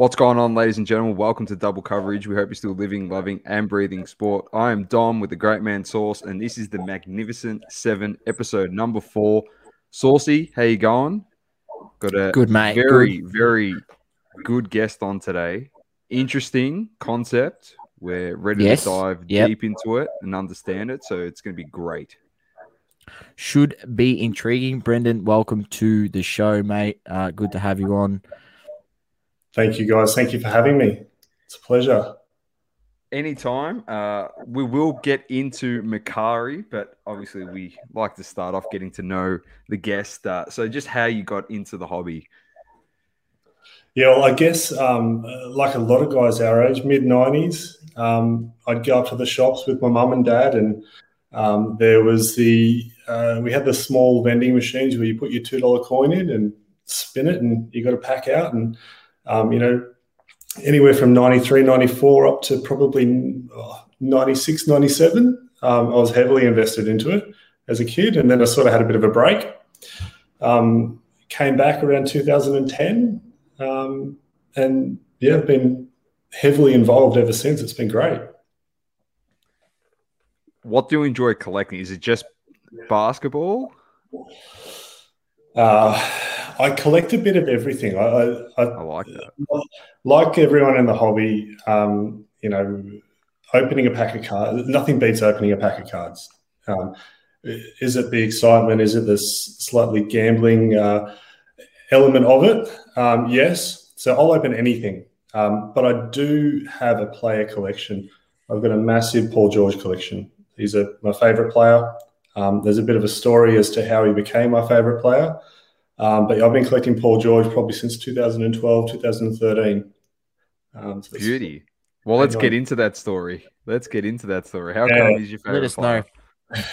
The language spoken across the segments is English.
What's going on, ladies and gentlemen? Welcome to Double Coverage. We hope you're still living, loving, and breathing sport. I am Dom with the Great Man Sauce, and this is the Magnificent Seven, episode number four. Saucy, how you going? Got a Good, mate. very, very good guest on today. Interesting concept. We're ready Yes. to dive Yep. deep into it and understand it, so it's going to be great. Should be intriguing. Brendan, welcome to the show, mate. Uh, good to have you on. Thank you, guys. Thank you for having me. It's a pleasure. Anytime. Uh, we will get into Makari, but obviously we like to start off getting to know the guest. Uh, so just how you got into the hobby. Yeah, well, I guess um, like a lot of guys our age, mid 90s, um, I'd go up to the shops with my mum and dad, and um, there was the, uh, we had the small vending machines where you put your $2 coin in and spin it, and you got a pack out. And, um, you know, anywhere from 93, 94 up to probably oh, 96, 97, um, I was heavily invested into it as a kid. And then I sort of had a bit of a break. Um, came back around 2010 um, and yeah, I've been heavily involved ever since. It's been great. What do you enjoy collecting? Is it just basketball? Uh, I collect a bit of everything. I, I, I I like that. like everyone in the hobby. Um, you know, opening a pack of cards. Nothing beats opening a pack of cards. Um, is it the excitement? Is it the slightly gambling uh, element of it? Um, yes. So I'll open anything. Um, but I do have a player collection. I've got a massive Paul George collection. He's a, my favorite player. Um, there's a bit of a story as to how he became my favorite player. Um, but I've been collecting Paul George probably since 2012, 2013. Um, so Beauty. Well, let's Hang get into that story. Let's get into that story. How Yeah. come he's your favorite? Let us player?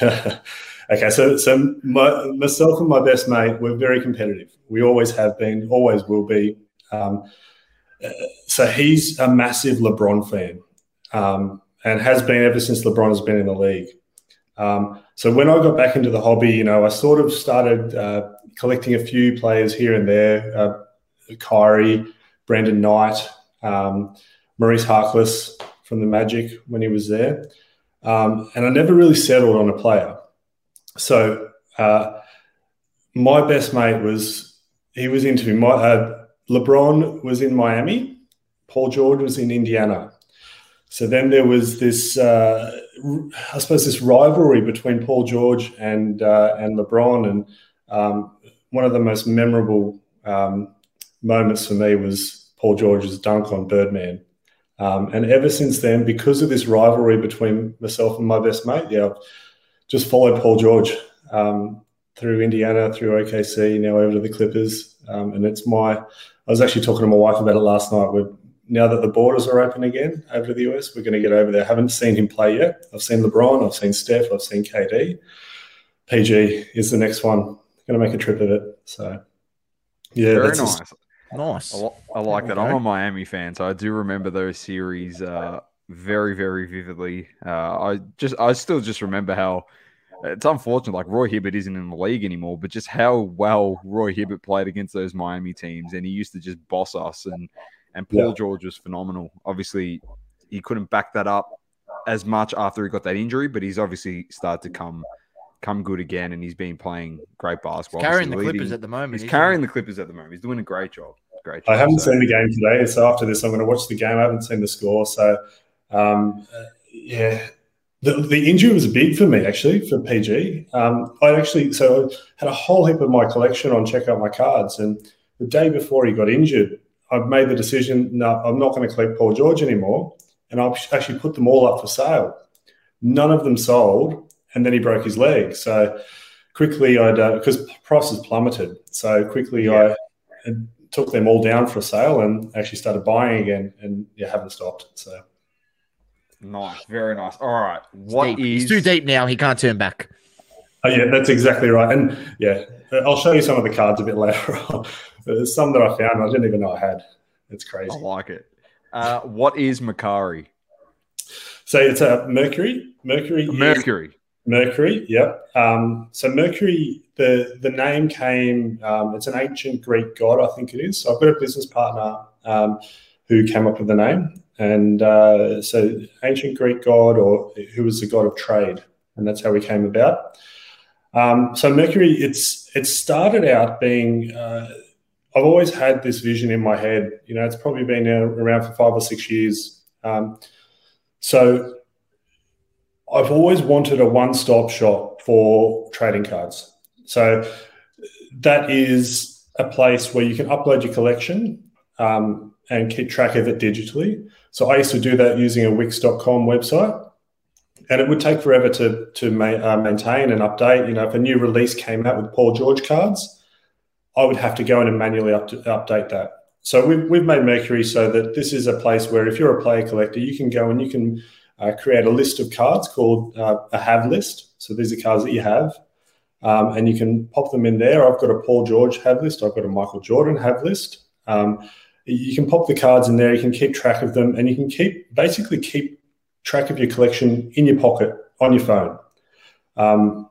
know. okay, so so my, myself and my best mate, we're very competitive. We always have been, always will be. Um, uh, so he's a massive LeBron fan, um, and has been ever since LeBron has been in the league. Um, so when I got back into the hobby, you know, I sort of started uh, collecting a few players here and there: uh, Kyrie, Brandon Knight, um, Maurice Harkless from the Magic when he was there. Um, and I never really settled on a player. So uh, my best mate was he was into my uh, LeBron was in Miami, Paul George was in Indiana. So then there was this, uh, I suppose, this rivalry between Paul George and uh, and LeBron, and um, one of the most memorable um, moments for me was Paul George's dunk on Birdman. Um, and ever since then, because of this rivalry between myself and my best mate, yeah, I've just followed Paul George um, through Indiana, through OKC, now over to the Clippers. Um, and it's my, I was actually talking to my wife about it last night. We're, now that the borders are open again over to the US, we're going to get over there. I haven't seen him play yet. I've seen LeBron, I've seen Steph, I've seen KD. PG is the next one. Going to make a trip of it. So, yeah, Very that's nice. just- Nice. I, I like There that. we I'm a Miami fan, so I do remember those series uh, very, very vividly. Uh, I just, I still just remember how it's unfortunate. Like Roy Hibbert isn't in the league anymore, but just how well Roy Hibbert played against those Miami teams, and he used to just boss us. And and Paul Yeah. George was phenomenal. Obviously, he couldn't back that up as much after he got that injury, but he's obviously started to come come good again, and he's been playing great basketball. Carrying the obviously Clippers at the moment. He's carrying he? the Clippers at the moment. He's doing a great job. Great job. I haven't So- seen the game today, so after this, I'm going to watch the game. I haven't seen the score, so um, uh, yeah, the, the injury was big for me actually for PG. Um, I actually so I had a whole heap of my collection on check out my cards, and the day before he got injured, I made the decision: no, I'm not going to collect Paul George anymore, and I actually put them all up for sale. None of them sold, and then he broke his leg. So quickly, I'd because prices plummeted. So quickly, Yeah. I uh, took them all down for sale and actually started buying again, and yeah, haven't stopped. So Nice, very nice. All right, what Deep. is He's too deep now. He can't turn back. oh, yeah, that's exactly right. And yeah, I'll show you some of the cards a bit later on. There's some that I found I didn't even know I had. It's crazy. I like it. Uh, what is Macari? So it's a Mercury. Mercury. is- Mercury. Mercury. Yep. Um, so Mercury, the the name came. Um, it's an ancient Greek god, I think it is. So I've got a business partner um, who came up with the name. And uh, so, ancient Greek god, or who was the god of trade, and that's how we came about. Um, so, Mercury, it's it started out being. Uh, I've always had this vision in my head. You know, it's probably been around for five or six years. Um, so, I've always wanted a one-stop shop for trading cards. So, that is a place where you can upload your collection um, and keep track of it digitally. So I used to do that using a Wix.com website, and it would take forever to to ma- uh, maintain and update. You know, if a new release came out with Paul George cards, I would have to go in and manually up update that. So we've, we've made Mercury so that this is a place where if you're a player collector, you can go and you can uh, create a list of cards called uh, a have list. So these are cards that you have, um, and you can pop them in there. I've got a Paul George have list. I've got a Michael Jordan have list. Um, you can pop the cards in there, you can keep track of them, and you can keep basically keep track of your collection in your pocket on your phone. Um,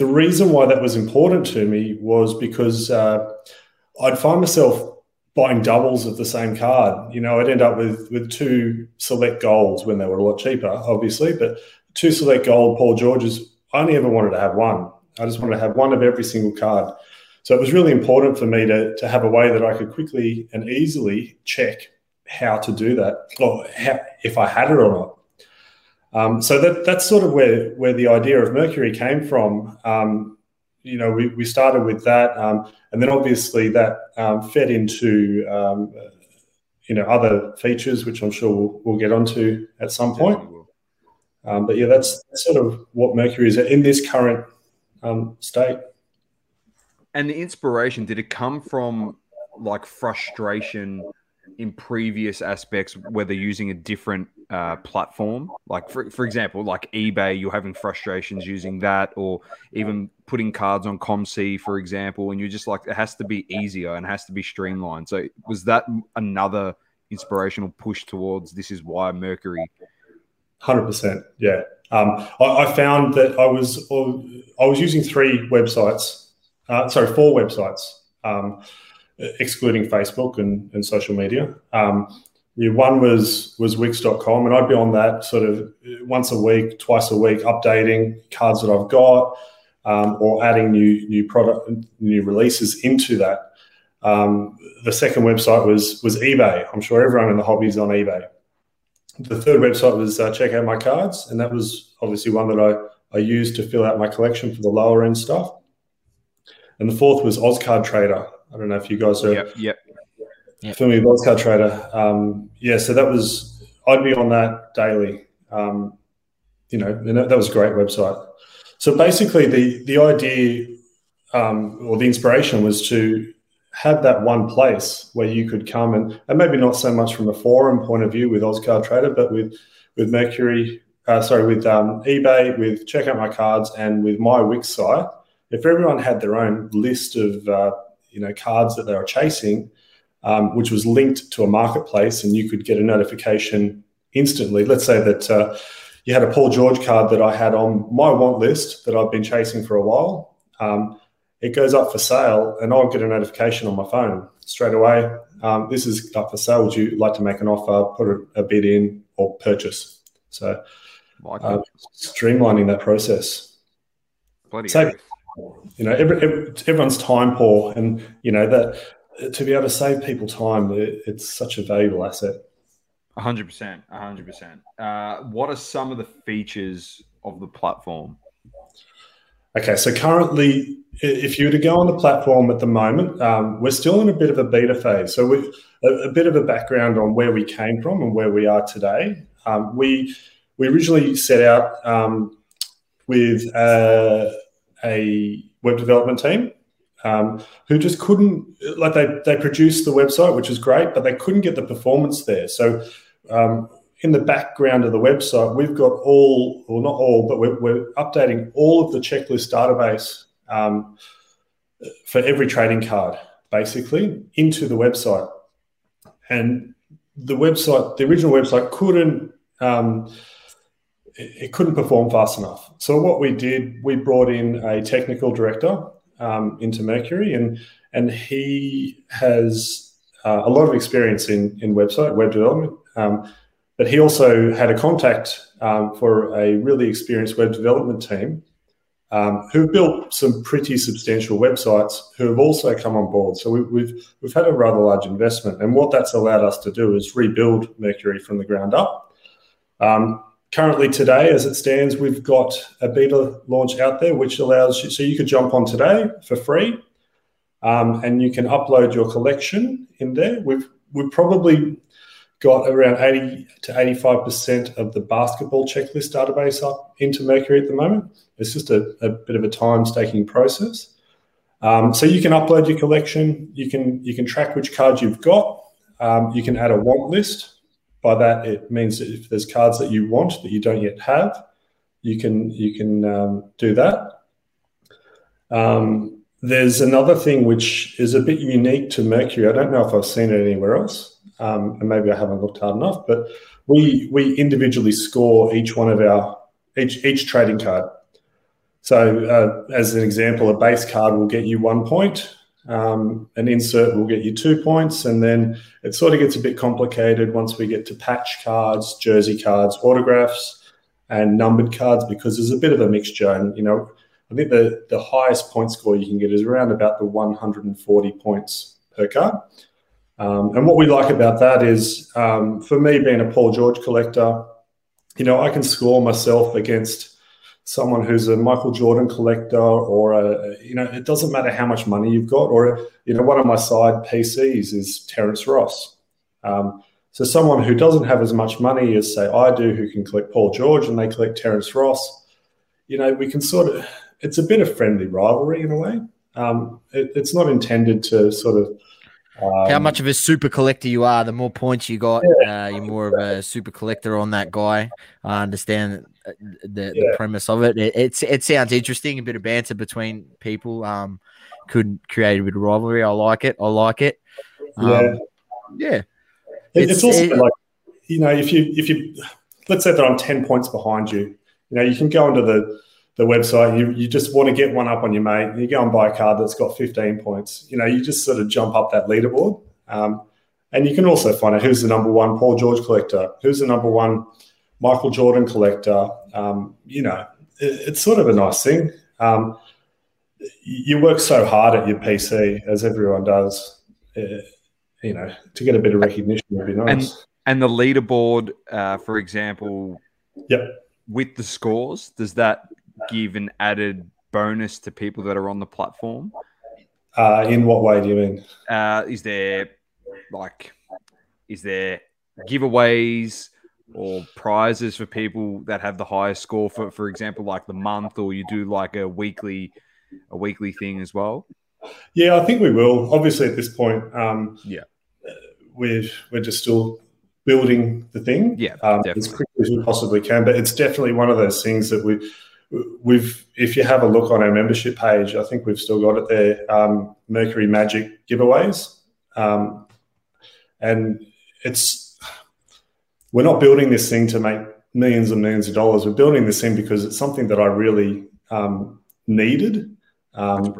the reason why that was important to me was because uh, I'd find myself buying doubles of the same card. You know, I'd end up with with two select golds when they were a lot cheaper, obviously, but two select gold Paul Georges. I only ever wanted to have one. I just wanted to have one of every single card. So it was really important for me to, to have a way that I could quickly and easily check how to do that, or how, if I had it or not. Um, so that that's sort of where where the idea of Mercury came from. Um, you know, we, we started with that, um, and then obviously that um, fed into um, you know other features, which I'm sure we'll, we'll get onto at some point. Um, but yeah, that's, that's sort of what Mercury is in this current state. And the inspiration did it come from like frustration in previous aspects where they're using a different uh, platform? Like for for example, like eBay, you're having frustrations using that, or even putting cards on COMC, for example, and you're just like it has to be easier and has to be streamlined. So was that another inspirational push towards this is why Mercury? Hundred percent, yeah. Um, I, I, found that I was I was using three websites uh, sorry, four websites, um, excluding Facebook and, and social media. Um, yeah, one was was Wix.com, and I'd be on that sort of once a week, twice a week, updating cards that I've got, um, or adding new new product, new releases into that. Um, the second website was was eBay. I'm sure everyone in the hobby is on eBay. The third website was uh, Check Out My Cards, and that was obviously one that I I used to fill out my collection for the lower end stuff. And the fourth was Ozcard Trader. I don't know if you guys are yep, yep. Yep. me, with Ozcard Trader. Um, yeah, so that was I'd be on that daily. Um, you know, and that, that was a great website. So basically, the the idea um, or the inspiration was to have that one place where you could come and, and maybe not so much from a forum point of view with Ozcard Trader, but with with Mercury, uh, sorry, with um, eBay, with Check Out My Cards, and with my Wix site if everyone had their own list of uh, you know cards that they were chasing, um, which was linked to a marketplace, and you could get a notification instantly. Let's say that uh, you had a Paul George card that I had on my want list that I've been chasing for a while. Um, it goes up for sale, and I'll get a notification on my phone straight away. Um, this is up for sale. Would you like to make an offer, put a, a bid in, or purchase? So, uh, streamlining that process. Bloody Save, you know, every, every, everyone's time poor, and you know that to be able to save people time, it, it's such a valuable asset. hundred percent, hundred percent. Uh, what are some of the features of the platform? Okay, so currently, if you were to go on the platform at the moment, um, we're still in a bit of a beta phase. So, we, a, a, bit of a background on where we came from and where we are today. Um, we we originally set out um, with. Uh, a web development team um, who just couldn't like they they produced the website, which is great, but they couldn't get the performance there. So um, in the background of the website, we've got all, or not all, but we're, we're updating all of the checklist database um, for every trading card, basically, into the website. And the website, the original website, couldn't um, it couldn't perform fast enough. So what we did, we brought in a technical director um, into Mercury, and and he has uh, a lot of experience in in website web development. Um, but he also had a contact um, for a really experienced web development team um, who've built some pretty substantial websites who have also come on board. So we, we've we've had a rather large investment, and what that's allowed us to do is rebuild Mercury from the ground up. Um, currently, today, as it stands, we've got a beta launch out there, which allows you so you could jump on today for free, um, and you can upload your collection in there. We've we've probably got around 80 to 85% of the basketball checklist database up into Mercury at the moment. It's just a, a bit of a time taking process. Um, so you can upload your collection. You can you can track which cards you've got. Um, you can add a want list. By that, it means that if there's cards that you want that you don't yet have, you can you can um, do that. Um, there's another thing which is a bit unique to Mercury. I don't know if I've seen it anywhere else um, and maybe I haven't looked hard enough, but we we individually score each one of our each each trading card. So, uh, as an example, a base card will get you one point, um, an insert will get you two points, and then it sort of gets a bit complicated once we get to patch cards, jersey cards, autographs, and numbered cards because there's a bit of a mixture. And you know, I think the the highest point score you can get is around about the 140 points per card. Um, and what we like about that is, um, for me being a Paul George collector, you know, I can score myself against someone who's a Michael Jordan collector, or a, you know, it doesn't matter how much money you've got. Or you know, one of my side PCs is Terrence Ross. Um, so someone who doesn't have as much money as say I do, who can collect Paul George and they collect Terrence Ross, you know, we can sort of. It's a bit of friendly rivalry in a way. Um, it, it's not intended to sort of um, How much of a super collector you are, the more points you got, yeah. uh, you're more of a super collector on that guy. I understand uh, the, yeah. the premise of it. it. It's it sounds interesting, a bit of banter between people. Um, could create a bit of rivalry. I like it. I like it. Um, yeah, yeah. It's, it's also it, like you know, if you if you let's say that I'm ten points behind you, you know, you can go into the the website, you, you just want to get one up on your mate, you go and buy a card that's got 15 points. You know, you just sort of jump up that leaderboard. Um, and you can also find out who's the number one Paul George collector, who's the number one Michael Jordan collector. Um, you know, it, it's sort of a nice thing. Um, you work so hard at your PC, as everyone does, uh, you know, to get a bit of recognition would be nice. And, and the leaderboard, uh, for example, yep. with the scores, does that give an added bonus to people that are on the platform? Uh, in what way do you mean? Uh, is there like, is there giveaways or prizes for people that have the highest score for, for example, like the month, or you do like a weekly, a weekly thing as well? Yeah, I think we will. Obviously, at this point, um, yeah, we're we're just still building the thing, yeah, um, as quickly as we possibly can. But it's definitely one of those things that we we've if you have a look on our membership page, I think we've still got it there. Um, Mercury Magic giveaways, um, and it's we're not building this thing to make millions and millions of dollars. We're building this thing because it's something that I really um, needed. Um,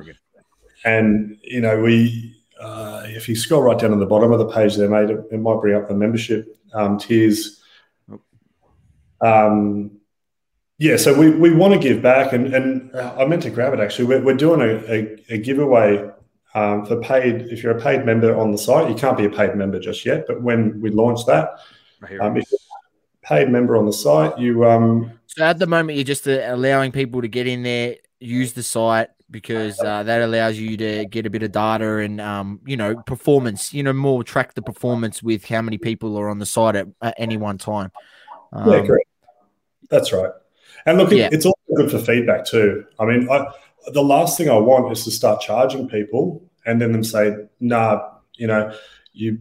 and you know, we uh, if you scroll right down to the bottom of the page there, mate, it, it might bring up the membership um, tiers. Um, yeah, so we, we want to give back, and, and I meant to grab it actually. We're, we're doing a, a, a giveaway um, for paid. If you're a paid member on the site, you can't be a paid member just yet. But when we launch that, um, if you're a paid member on the site, you. Um, so at the moment, you're just uh, allowing people to get in there, use the site because uh, that allows you to get a bit of data and um, you know performance. You know, more track the performance with how many people are on the site at, at any one time. yeah, um, correct. That's right. And look, yeah. it's also good for feedback too. I mean, I, the last thing I want is to start charging people and then them say, "Nah, you know, you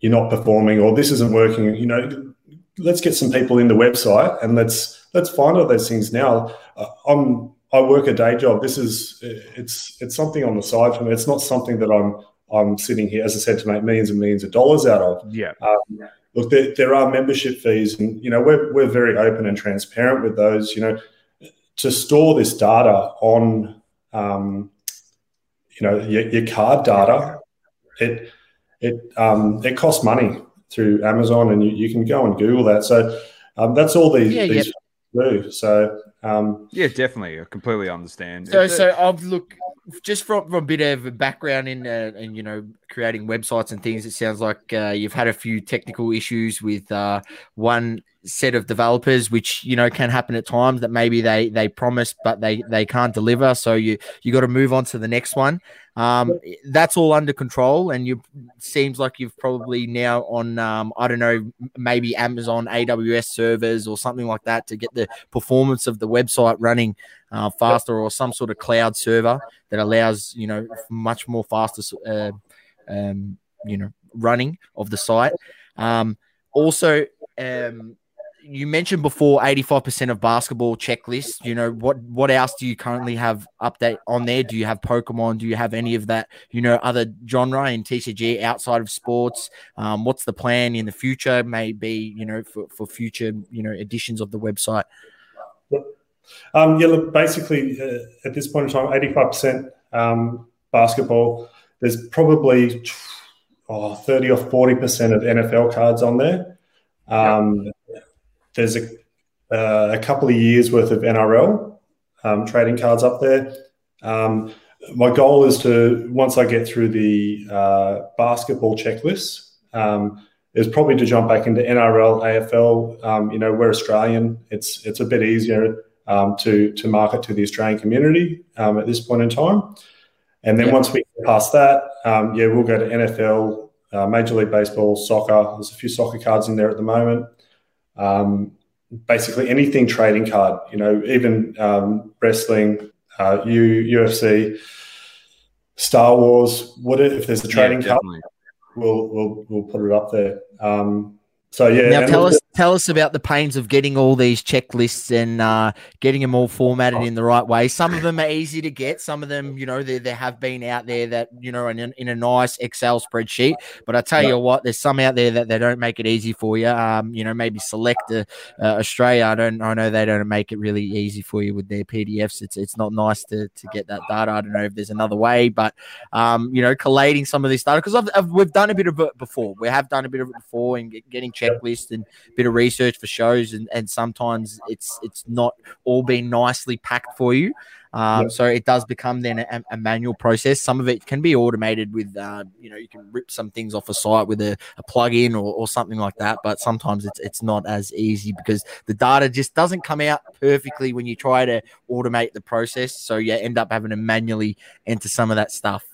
you're not performing, or this isn't working." You know, let's get some people in the website and let's let's find all those things now. Uh, I'm I work a day job. This is it's it's something on the side for me. It's not something that I'm I'm sitting here, as I said, to make millions and millions of dollars out of. Yeah. Um, look, there, there are membership fees, and you know we're we're very open and transparent with those. You know, to store this data on, um, you know, your, your card data, it it um, it costs money through Amazon, and you, you can go and Google that. So um, that's all these, Yeah, these do. So um, Yeah, definitely. I completely understand. So, It's- so I've look just from, from a bit of a background in uh, and you know creating websites and things. It sounds like uh, you've had a few technical issues with uh, one set of developers, which you know can happen at times that maybe they they promise but they they can't deliver. So you you got to move on to the next one. Um, that's all under control, and you seems like you've probably now on um, I don't know maybe Amazon AWS servers or something like that to get the performance of the website running uh, faster or some sort of cloud server that allows you know much more faster uh, um, you know running of the site um, also um, you mentioned before 85% of basketball checklists you know what what else do you currently have update on there? Do you have pokemon? Do you have any of that you know other genre in tcg outside of sports? Um, what's the plan in the future? Maybe you know for, for future you know editions of the website. Um, yeah, look, basically, uh, at this point in time, 85% um, basketball. There's probably oh, 30 or 40% of NFL cards on there. Um, There's a, uh, a couple of years worth of NRL um, trading cards up there. Um, my goal is to, once I get through the uh, basketball checklist, um, is probably to jump back into NRL, AFL. Um, you know, we're Australian. It's it's a bit easier um, to to market to the Australian community um, at this point in time. And then Yeah. once we get past that, um, yeah, we'll go to NFL, uh, Major League Baseball, soccer. There's a few soccer cards in there at the moment. Um, basically anything trading card, you know, even um, wrestling, uh, U, UFC, Star Wars. What if there's a yeah, trading card? We'll we'll we'll put it up there. Um, so yeah, Now tell us tell us about the pains of getting all these checklists and uh, getting them all formatted in the right way. Some of them are easy to get. Some of them, you know, there there have been out there that you know in, in a nice Excel spreadsheet. But I tell you what, there's some out there that they don't make it easy for you. Um, you know, maybe select uh, uh, Australia. I don't. I know they don't make it really easy for you with their PDFs. It's it's not nice to to get that data. I don't know if there's another way, but um, you know, collating some of this data because we've done a bit of it before. We have done a bit of it before and get, getting checklists and bit of research for shows, and, and sometimes it's it's not all been nicely packed for you. Um, Yeah. So it does become then a, a manual process. Some of it can be automated with, uh, you know, you can rip some things off a site with a, a plug-in or, or something like that. But sometimes it's it's not as easy because the data just doesn't come out perfectly when you try to automate the process. So you end up having to manually enter some of that stuff.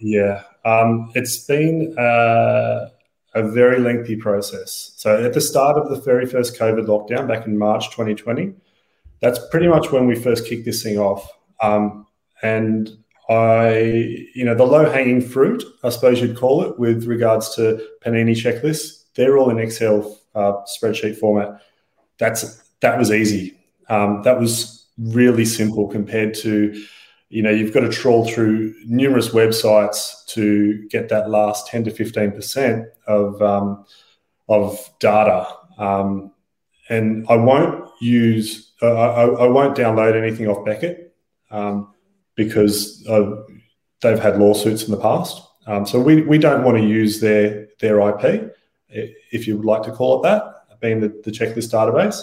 Yeah, um, it's been uh, a very lengthy process. So at the start of the very first COVID lockdown back in March 2020, that's pretty much when we first kicked this thing off. Um, and I, you know, the low hanging fruit, I suppose you'd call it, with regards to Panini checklists, they're all in Excel uh, spreadsheet format. That's that was easy. Um, that was really simple compared to you know you've got to trawl through numerous websites to get that last 10 to 15 percent of um, of data. Um, and i won't use uh, I, I won't download anything off beckett um, because uh, they've had lawsuits in the past. Um, so we, we don't want to use their their ip if you would like to call it that being the, the checklist database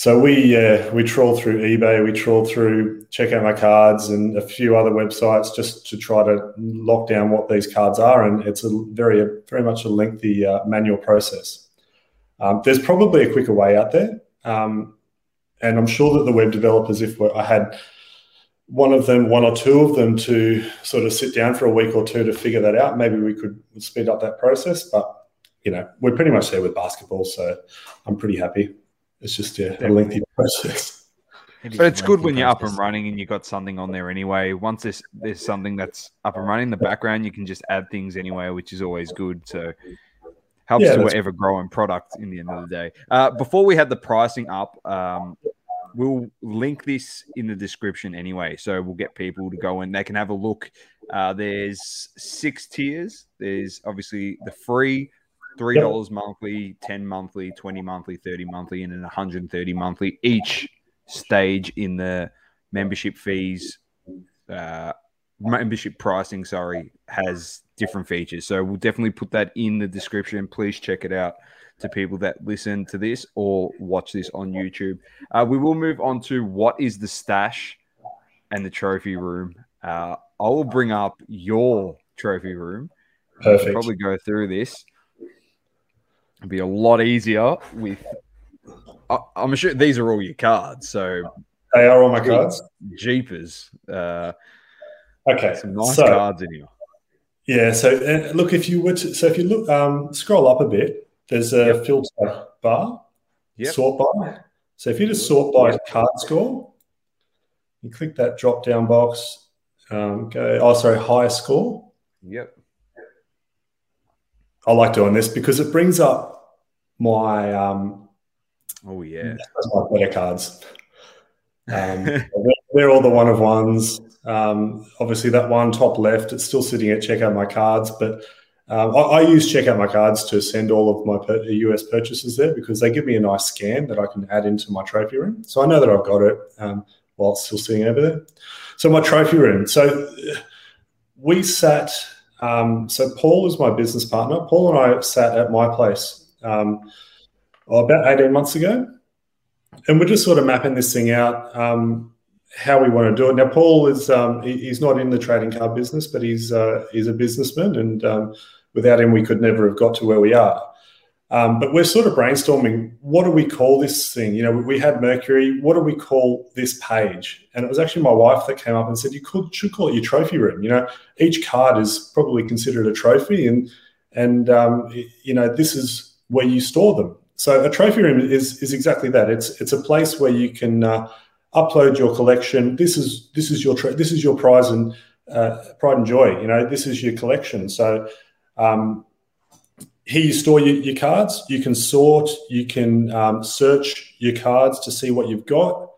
so we uh, we trawl through eBay, we trawl through check out my cards and a few other websites just to try to lock down what these cards are, and it's a very very much a lengthy uh, manual process. Um, there's probably a quicker way out there, um, and I'm sure that the web developers, if I had one of them, one or two of them, to sort of sit down for a week or two to figure that out, maybe we could speed up that process. But you know, we're pretty much there with basketball, so I'm pretty happy. It's just yeah, a lengthy process. But it's good when you're up and running and you've got something on there anyway. Once there's there's something that's up and running in the background, you can just add things anyway, which is always good. So helps Yeah, to that's- whatever growing product in the end of the day. Uh, before we had the pricing up, um, we'll link this in the description anyway. So we'll get people to go and they can have a look. Uh, there's six tiers. There's obviously the free three dollars monthly, ten monthly, twenty monthly, thirty monthly, and then 130 monthly. Each stage in the membership fees uh, membership pricing, sorry, has different features. So we'll definitely put that in the description. Please check it out to people that listen to this or watch this on YouTube. Uh, we will move on to what is the stash and the trophy room. Uh, I will bring up your trophy room. Perfect. Probably go through this. It'd be a lot easier with. I, I'm sure these are all your cards, so They are all my cards. jeepers. Uh, Okay. some nice so, cards in here. Yeah. So uh, look, if you were to, so if you look, um, scroll up a bit, there's a Yep. filter bar, Yep. sort by. So if you just sort by card score, you click that drop down box, um, go, oh, sorry, highest score. Yep. I like doing this because it brings up my, um, Oh yeah. my better cards. Um, they're, all the one of ones. Um, obviously, that one top left, it's still sitting at check out my cards, but um, I, I use check out my cards to send all of my per- US purchases there because they give me a nice scan that I can add into my trophy room. So I know that I've got it um, while it's still sitting over there. So my trophy room. So we sat. Um, so Paul is my business partner. Paul and I sat at my place um, oh, about eighteen months ago, and we're just sort of mapping this thing out. Um, how we want to do it. Now, Paul is um, he- he's not in the trading card business, but he's uh, he's a businessman, and um, without him, we could never have got to where we are. Um, but we're sort of brainstorming what do we call this thing? You know, we had Mercury. What do we call this page? And it was actually my wife that came up and said you could should call it your trophy room. You know, each card is probably considered a trophy, and and um, you know this is where you store them. So a trophy room is is exactly that. It's it's a place where you can uh, upload your collection. This is this is your tra- this is your prize and uh, pride and joy. You know, this is your collection. So um, here you store your, your cards. You can sort. You can um, search your cards to see what you've got.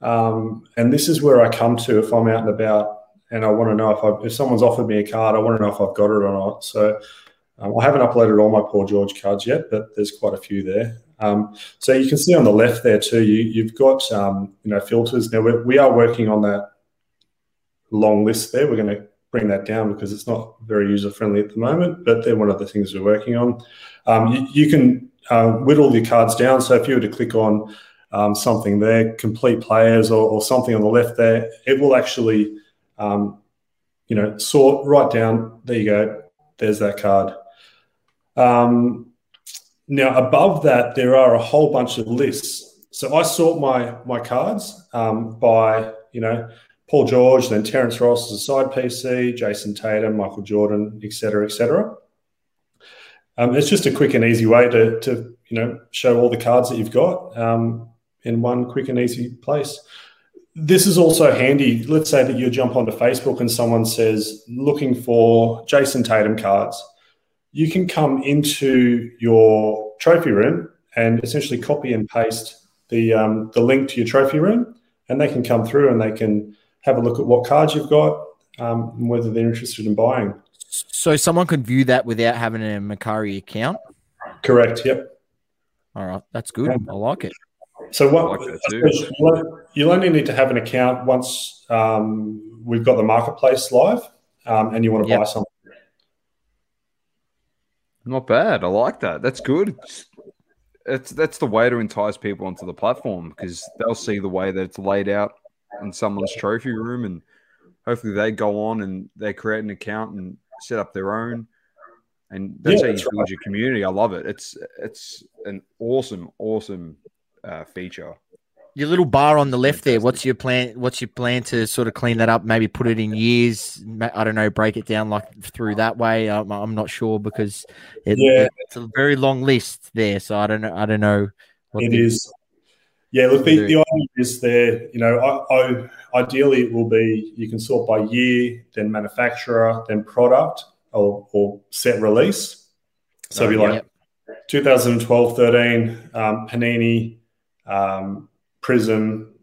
Um, and this is where I come to if I'm out and about and I want to know if I, if someone's offered me a card, I want to know if I've got it or not. So um, I haven't uploaded all my Paul George cards yet, but there's quite a few there. Um, so you can see on the left there too, you, you've got um, you know filters. Now we're, we are working on that long list there. We're going to bring that down because it's not very user friendly at the moment, but they're one of the things we're working on. Um, you, you can uh, whittle your cards down. So if you were to click on um, something there, complete players or, or, something on the left there, it will actually um, you know sort right down. There you go. There's that card. Um, now, above that, there are a whole bunch of lists. So I sort my my cards um, by you know Paul George, then Terrence Ross as a side PC, Jayson Tatum, Michael Jordan, etc., etc. Um, it's just a quick and easy way to to you know show all the cards that you've got um, in one quick and easy place. This is also handy. Let's say that you jump onto Facebook and someone says looking for Jayson Tatum cards you can come into your trophy room and essentially copy and paste the um, the link to your trophy room, and they can come through and they can have a look at what cards you've got um, and whether they're interested in buying. So someone could view that without having a Macari account. Correct. Yep. All right, that's good. I like it. So what like you'll, you'll only need to have an account once um, we've got the marketplace live, um, and you want to Yep. buy something. Not bad. I like that. That's good. It's, it's that's the way to entice people onto the platform because they'll see the way that it's laid out in someone's trophy room, and hopefully they go on and they create an account and set up their own. And that's Yeah, how you that's build your community. I love it. It's it's an awesome, awesome uh, feature. Your little bar on the left there. What's your plan? What's your plan to sort of clean that up? Maybe put it in years. I don't know. Break it down like through that way. I'm, I'm not sure because it, Yeah. it's a very long list there. So I don't know. I don't know. what It the- is. Yeah, look, the, the idea is there, you know, I, I, ideally it will be you can sort by year, then manufacturer, then product or, or set release. So it'd be Oh, like Yep. 2012 13, um, Panini, um, Prism,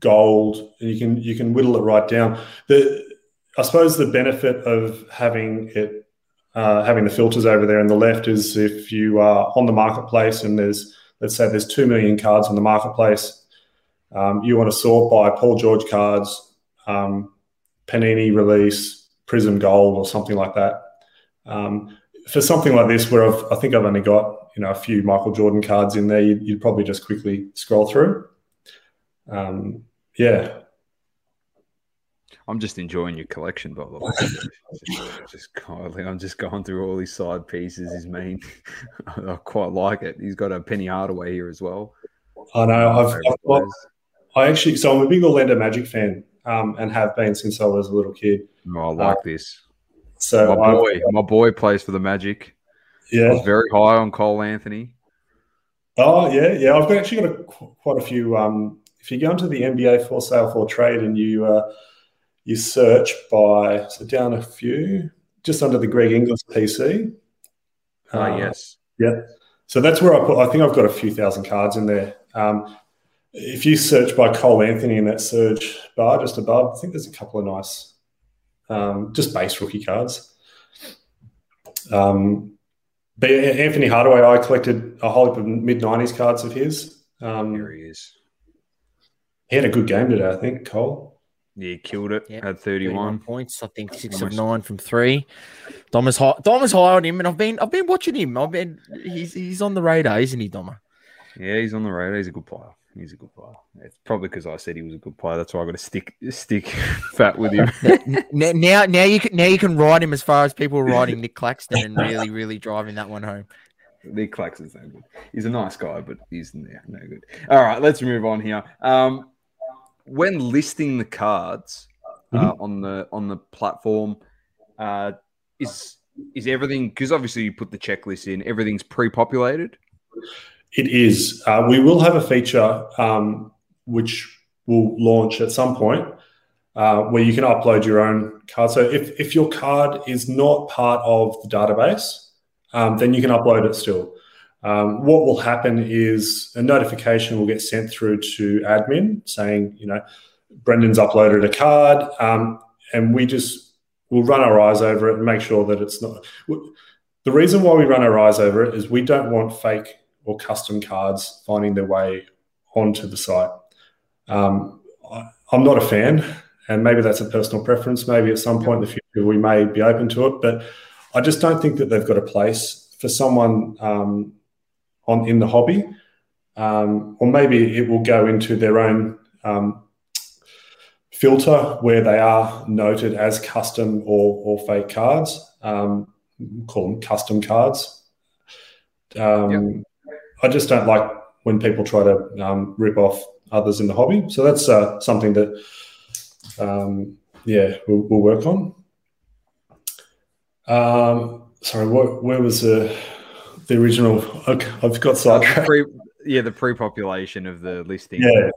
Gold, and you can you can whittle it right down. The I suppose the benefit of having it uh, having the filters over there on the left is if you are on the marketplace and there's let's say there's two million cards on the marketplace, um, you want to sort by Paul George cards. Um, Panini release, Prism Gold, or something like that. Um, for something like this, where I've, I think I've only got you know a few Michael Jordan cards in there, you'd, you'd probably just quickly scroll through. Um, yeah, I'm just enjoying your collection, by the way. just, just I'm just going through all these side pieces. His main, I quite like it. He's got a Penny Hardaway here as well. I know. I've, I've got, I actually, so I'm a big Orlando Magic fan, um, and have been since I was a little kid. Oh, I like uh, this. So my boy, I've, my boy plays for the Magic. Yeah, very high on Cole Anthony. Oh yeah, yeah. I've actually got a, quite a few. Um, if you go into the NBA for sale for trade and you uh, you search by so down a few, just under the Greg Inglis PC. Ah, uh, yes. Yeah. So that's where I put. I think I've got a few thousand cards in there. Um, if you search by Cole Anthony in that search bar just above, I think there's a couple of nice, um, just base rookie cards. Um, but Anfernee Hardaway, I collected a whole heap of mid '90s cards of his. Um, Here he is. He had a good game today, I think. Cole. Yeah, he killed it. Yep. Had 31. 31 points. I think six Almost. of nine from three. Dom is high. Dom is high on him, and I've been I've been watching him. I've been he's he's on the radar, isn't he, Dom? Yeah, he's on the radar. He's a good player. He's a good player. It's probably because I said he was a good player. That's why I got to stick stick fat with him. now, now you can now you can ride him as far as people riding Nic Claxton and really, really driving that one home. Nic Claxton's no good. He's a nice guy, but he's no, no good. All right, let's move on here. Um, when listing the cards uh, mm-hmm. on the on the platform, uh, is is everything because obviously you put the checklist in, everything's pre-populated. It is. Uh, we will have a feature um, which will launch at some point uh, where you can upload your own card. So if, if your card is not part of the database, um, then you can upload it still. Um, what will happen is a notification will get sent through to admin saying, you know, Brendan's uploaded a card, um, and we just will run our eyes over it and make sure that it's not. The reason why we run our eyes over it is we don't want fake or custom cards finding their way onto the site. Um, I, am not a fan, and maybe that's a personal preference. Maybe at some point in the future we may be open to it, but I just don't think that they've got a place for someone um, on in the hobby, um, or maybe it will go into their own um, filter where they are noted as custom or, or fake cards. Um, call them custom cards. Um. I just don't like when people try to um, rip off others in the hobby. So that's uh, something that, um, yeah, we'll, we'll, work on. Um, sorry, what, where was the the original? Okay, I've got sidetracked. Pre, yeah, the pre-population of the listing. Yeah,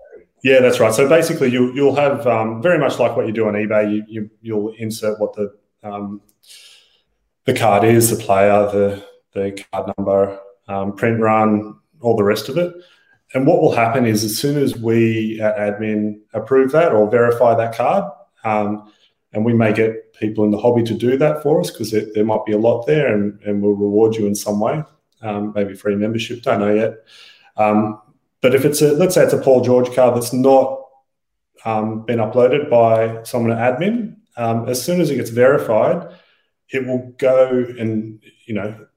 yeah, that's right. So basically, you you'll have um, very much like what you do on eBay. You, you will insert what the um, the card is, the player, the the card number, um, print run, all the rest of it. And what will happen is as soon as we at admin approve that or verify that card, um, and we may get people in the hobby to do that for us because there, there, might be a lot there and, and we'll reward you in some way, um, maybe free membership, don't know yet. Um, but if it's a, let's say it's a Paul George card that's not um, been uploaded by someone at admin, um, as soon as it gets verified, it will go and, you know,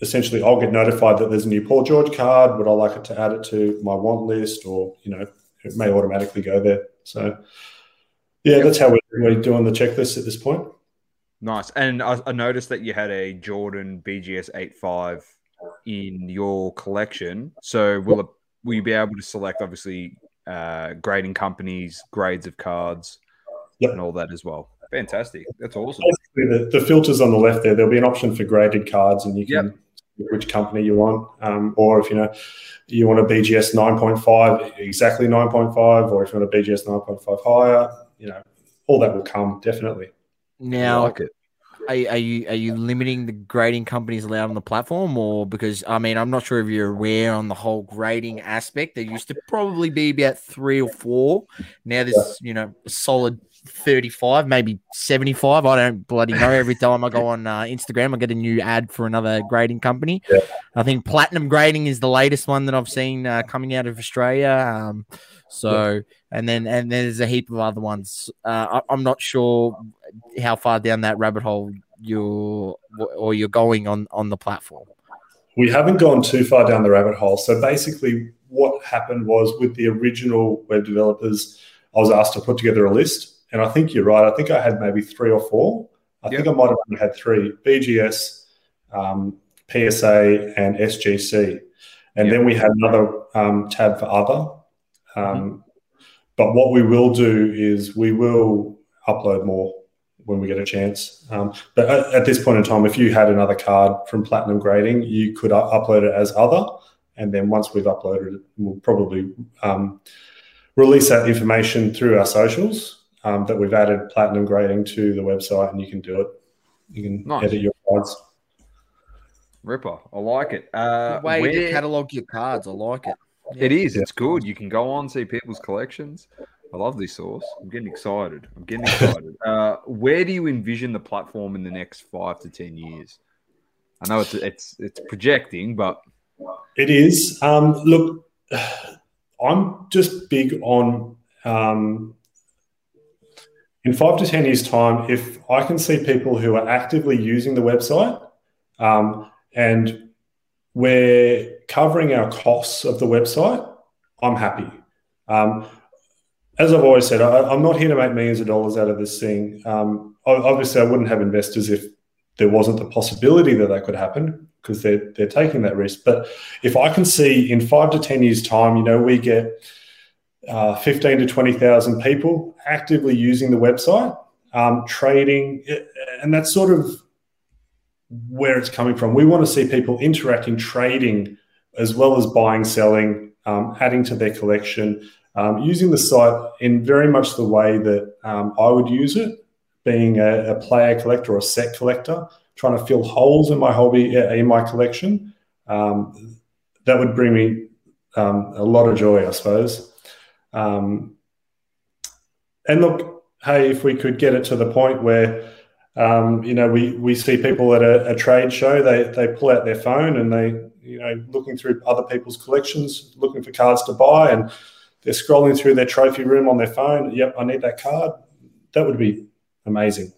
essentially I'll get notified that there's a new Paul George card. Would I like it to add it to my want list, or you know, it may automatically go there. So, yeah, yep. that's how we're, we're doing the checklist at this point. Nice. And I, I noticed that you had a Jordan BGS 85 in your collection. So will it, will you be able to select obviously uh, grading companies, grades of cards, yep. and all that as well? Fantastic. That's awesome. The, the, filters on the left there, there'll be an option for graded cards, and you can yep which company you want, um, or if you know you want a BGS 9.5, exactly 9.5, or if you want a BGS 9.5 higher, you know, all that will come definitely. Now, like it. Are, are, you are you limiting the grading companies allowed on the platform, or because I mean I'm not sure if you're aware on the whole grading aspect. There used to probably be about three or four. Now there's you know a solid 35, maybe 75. I don't bloody know. Every time I go on uh, Instagram, I get a new ad for another grading company. Yeah. I think Platinum Grading is the latest one that I've seen uh, coming out of Australia. Um, so, yeah. and then and there's a heap of other ones. Uh, I, am not sure how far down that rabbit hole you're or you're going on on the platform. We haven't gone too far down the rabbit hole. So basically, what happened was with the original web developers, I was asked to put together a list and I think you're right. I think I had maybe three or four. I yep. think I might have had three BGS, um, PSA, and SGC. And yep. then we had another um, tab for other. Um, mm-hmm. But what we will do is we will upload more when we get a chance. Um, but at, at, this point in time, if you had another card from Platinum Grading, you could upload it as other. And then once we've uploaded it, we'll probably um, release that information through our socials um, that we've added platinum grading to the website, and you can do it. You can nice. edit your cards. Ripper, I like it. Uh, way where... to catalog your cards, I like it. Yeah. It is. It's good. You can go on see people's collections. I love this source. I'm getting excited. I'm getting excited. uh, where do you envision the platform in the next five to ten years? I know it's it's it's projecting, but it is. Um, look, I'm just big on um, in five to 10 years' time, if I can see people who are actively using the website um, and we're covering our costs of the website, I'm happy. Um, as I've always said, I, am not here to make millions of dollars out of this thing. Um, obviously, I wouldn't have investors if there wasn't the possibility that that could happen because they're, they're taking that risk. But if I can see in five to 10 years' time, you know, we get uh, 15 to 20,000 people actively using the website, um, trading, and that's sort of where it's coming from. We want to see people interacting, trading, as well as buying, selling, um, adding to their collection, um, using the site in very much the way that um, I would use it, being a, a, player collector or a set collector, trying to fill holes in my hobby, in my collection. Um, that would bring me um, a lot of joy, I suppose. Um, and look, hey, if we could get it to the point where um, you know we we see people at a, a, trade show, they they pull out their phone and they you know looking through other people's collections, looking for cards to buy, and they're scrolling through their trophy room on their phone. Yep, I need that card. That would be amazing.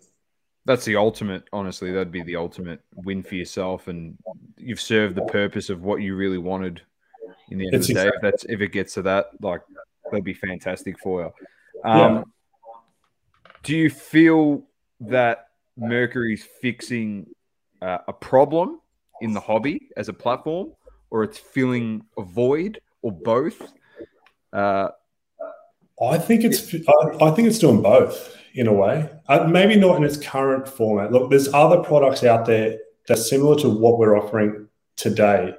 That's the ultimate, honestly. That'd be the ultimate win for yourself, and you've served the purpose of what you really wanted. In the end it's of the exactly. day, if that's if it gets to that, like that'd be fantastic for you. Um, yeah. Do you feel that Mercury's fixing uh, a problem in the hobby as a platform, or it's filling a void, or both? Uh, I think it's I, I, think it's doing both in a way. Uh, maybe not in its current format. Look, there's other products out there that's similar to what we're offering today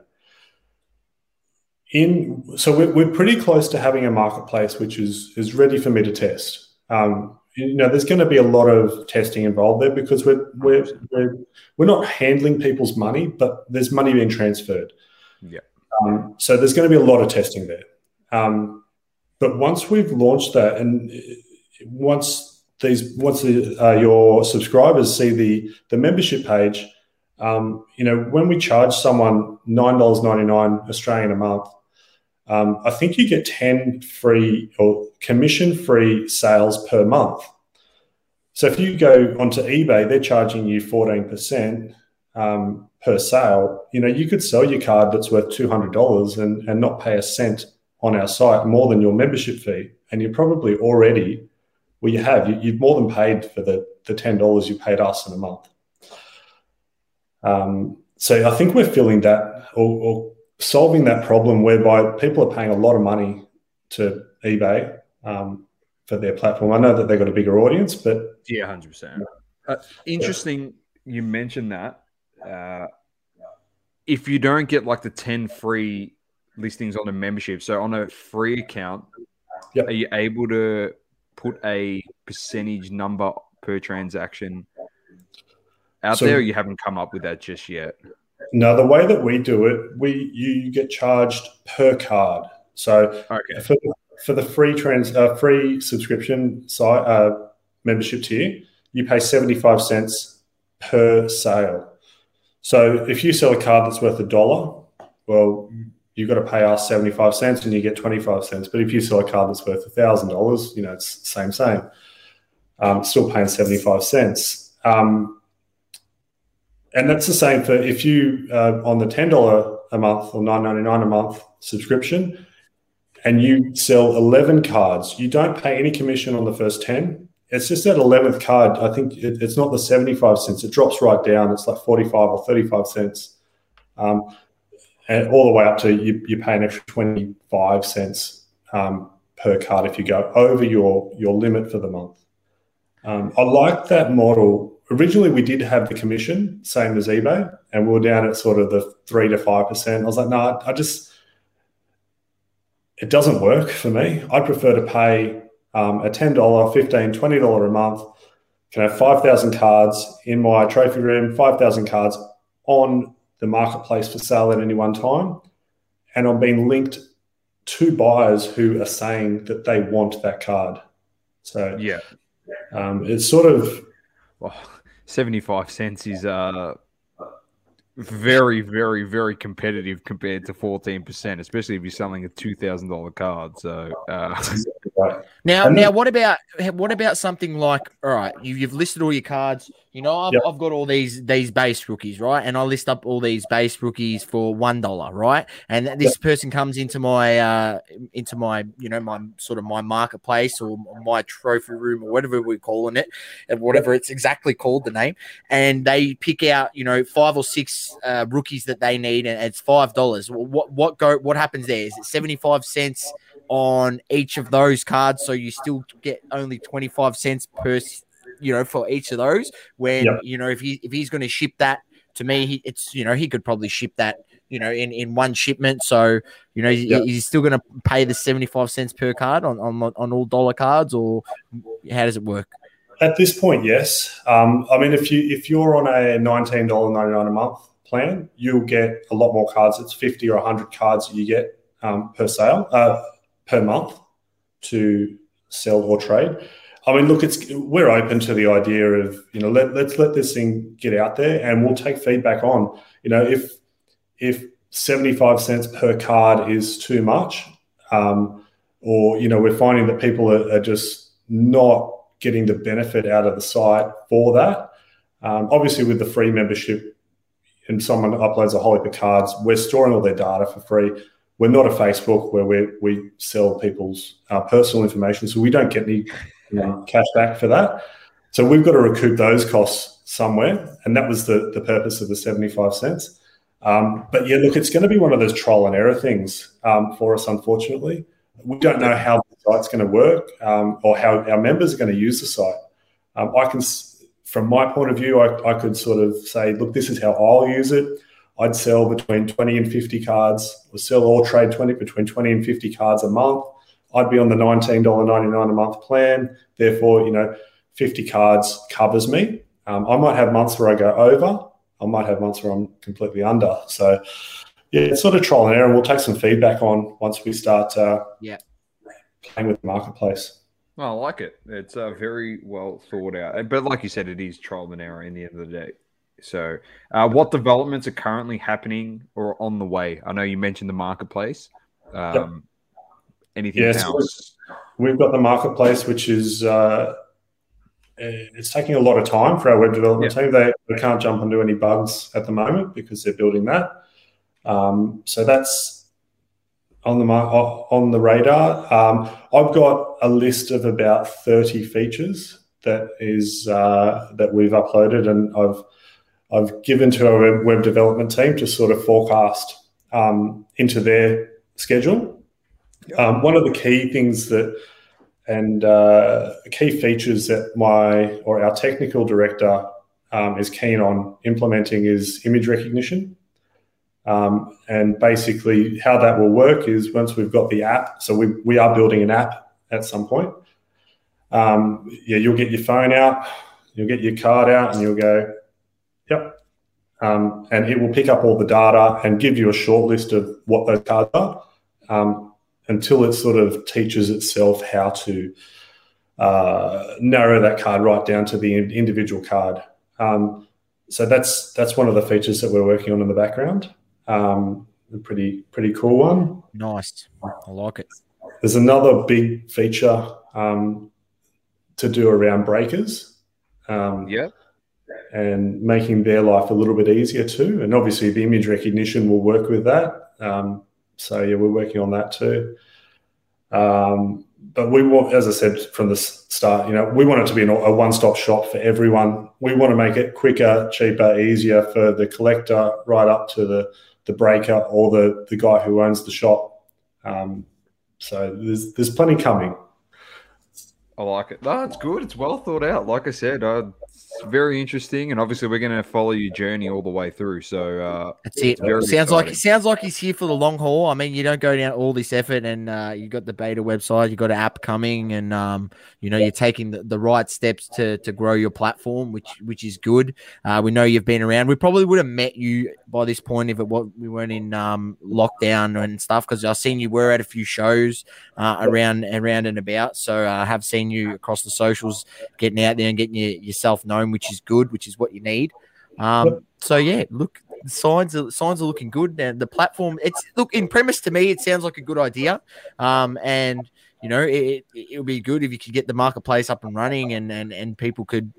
in so we're, we're pretty close to having a marketplace which is is ready for me to test. Um, you know, there's going to be a lot of testing involved there because we're we're we're, we're not handling people's money, but there's money being transferred. Yeah. Um, so there's going to be a lot of testing there. Um, but once we've launched that, and once these once the, uh, your subscribers see the the membership page, um, you know, when we charge someone nine dollars ninety nine Australian a month, um, I think you get 10 free or commission free sales per month. So if you go onto eBay, they're charging you 14% um, per sale. You know, you could sell your card that's worth $200 and, and not pay a cent on our site more than your membership fee. And you're probably already, well, you have, you, have more than paid for the, the $10 you paid us in a month. Um, so I think we're feeling that or, or solving that problem whereby people are paying a lot of money to eBay um, for their platform. I know that they've got a bigger audience, but yeah, hundred percent. Uh, interesting, yeah. you mentioned that. Uh, if you don't get like the ten free listings on a membership, so on a free account, yep. are you able to put a percentage number per transaction out so, there? you haven't come up with that just yet. No, the way that we do it, we you get charged per card. So okay. for, for the free trans uh, free subscription site uh, membership tier, you pay seventy five cents per sale. So if you sell a card that's worth a dollar, well, you've got to pay us 75 cents and you get 25 cents. But if you sell a card that's worth $1,000, you know, it's same, same. Um, still paying 75 cents. Um, and that's the same for if you uh, on the $10 a month or $9.99 a month subscription and you sell 11 cards, you don't pay any commission on the first 10. It's just that 11th card. I think it, it's not the 75 cents. It drops right down. It's like 45 or 35 cents. Um, and all the way up to you, you pay an extra 25 cents um, per card if you go over your, your limit for the month. Um, I like that model. Originally, we did have the commission, same as eBay, and we were down at sort of the three to 5%. I was like, no, nah, I just, it doesn't work for me. I'd prefer to pay um, a $10, $15, $20 a month, can have 5,000 cards in my trophy room, 5,000 cards on the marketplace for sale at any one time. And I'm being linked to buyers who are saying that they want that card. So yeah, um, it's sort of well, 75 cents is uh very, very, very competitive compared to fourteen percent, especially if you're selling a two thousand dollar card. So uh... now, now, what about what about something like all right? You, have listed all your cards. You know, I've, yep. I've got all these these base rookies, right? And I list up all these base rookies for one dollar, right? And this yep. person comes into my uh into my you know my sort of my marketplace or my trophy room or whatever we're calling it, whatever it's exactly called the name, and they pick out you know five or six uh, rookies that they need, and it's five dollars. What what go what happens there? Is it seventy five cents? on each of those cards so you still get only 25 cents per you know, for each of those. When yep. you know, if he if he's going to ship that to me, he, it's you know he could probably ship that you know in in one shipment. So you know yep. he's still going to pay the seventy five cents per card on on on all dollar cards, or how does it work? At this point, yes. Um, I mean, if you if you're on a nineteen dollar ninety nine a month plan, you'll get a lot more cards. It's fifty or hundred cards that you get um, per sale uh, per month to sell or trade. I mean, look, it's we're open to the idea of you know let let's let this thing get out there, and we'll take feedback on. You know, if if seventy five cents per card is too much, um, or you know, we're finding that people are, are, just not getting the benefit out of the site for that. Um, obviously, with the free membership, and someone uploads a whole heap of cards, we're storing all their data for free. We're not a Facebook where we we sell people's uh, personal information, so we don't get any cash back for that. So we've got to recoup those costs somewhere, and that was the the purpose of the seventy five cents. Um, but yeah, look, it's going to be one of those trial and error things um, for us. Unfortunately, we don't know how the site's going to work um, or how our members are going to use the site. Um, I can, from my point of view, I, I could sort of say, look, this is how I'll use it. I'd sell between 20 and 50 cards, or sell or trade 20 between 20 and 50 cards a month. I'd be on the $19.99 a month plan. Therefore, you know, 50 cards covers me. Um, I might have months where I go over. I might have months where I'm completely under. So, yeah, it's sort of trial and error. And we'll take some feedback on once we start uh, yeah. playing with the marketplace. Well, I like it. It's uh, very well thought out. But like you said, it is trial and error in the end of the day. So, uh, what developments are currently happening or on the way? I know you mentioned the marketplace. Um, yep. Anything yes, else? We've got the marketplace, which is uh, it's taking a lot of time for our web development team. They, they can't jump onto any bugs at the moment because they're building that. Um, so that's on the on the radar. Um, I've got a list of about thirty features that is uh, that we've uploaded, and I've I've given to our web development team to sort of forecast um, into their schedule. Um, one of the key things that and uh, key features that my or our technical director um, is keen on implementing is image recognition. Um, and basically, how that will work is once we've got the app, so we, we are building an app at some point. Um, yeah, you'll get your phone out, you'll get your card out, and you'll go, um, and it will pick up all the data and give you a short list of what those cards are um, until it sort of teaches itself how to uh, narrow that card right down to the individual card. Um, so that's that's one of the features that we're working on in the background. Um, a pretty pretty cool one. Nice, I like it. There's another big feature um, to do around breakers. Um, yep and making their life a little bit easier too. And obviously, the image recognition will work with that. Um, so yeah, we're working on that too. Um, but we want, as I said from the start, you know, we want it to be a one-stop shop for everyone. We want to make it quicker, cheaper, easier for the collector, right up to the the breaker or the the guy who owns the shop. Um, so there's there's plenty coming. I like it. No, it's good. It's well thought out. Like I said, I very interesting, and obviously we're going to follow your journey all the way through. So uh, that's it. Sounds exciting. like it sounds like he's here for the long haul. I mean, you don't go down all this effort, and uh, you got the beta website, you got an app coming, and um, you know you're taking the, the, right steps to to grow your platform, which which is good. Uh, we know you've been around. We probably would have met you by this point if it was, we weren't in um, lockdown and stuff, because I've seen you were at a few shows uh, around around and about. So uh, I have seen you across the socials, getting out there and getting your, yourself known which is good, which is what you need. Um, so yeah, look, signs are signs are looking good, and the platform. It's look in premise to me, it sounds like a good idea, um, and you know it, it would be good if you could get the marketplace up and running, and and and people could.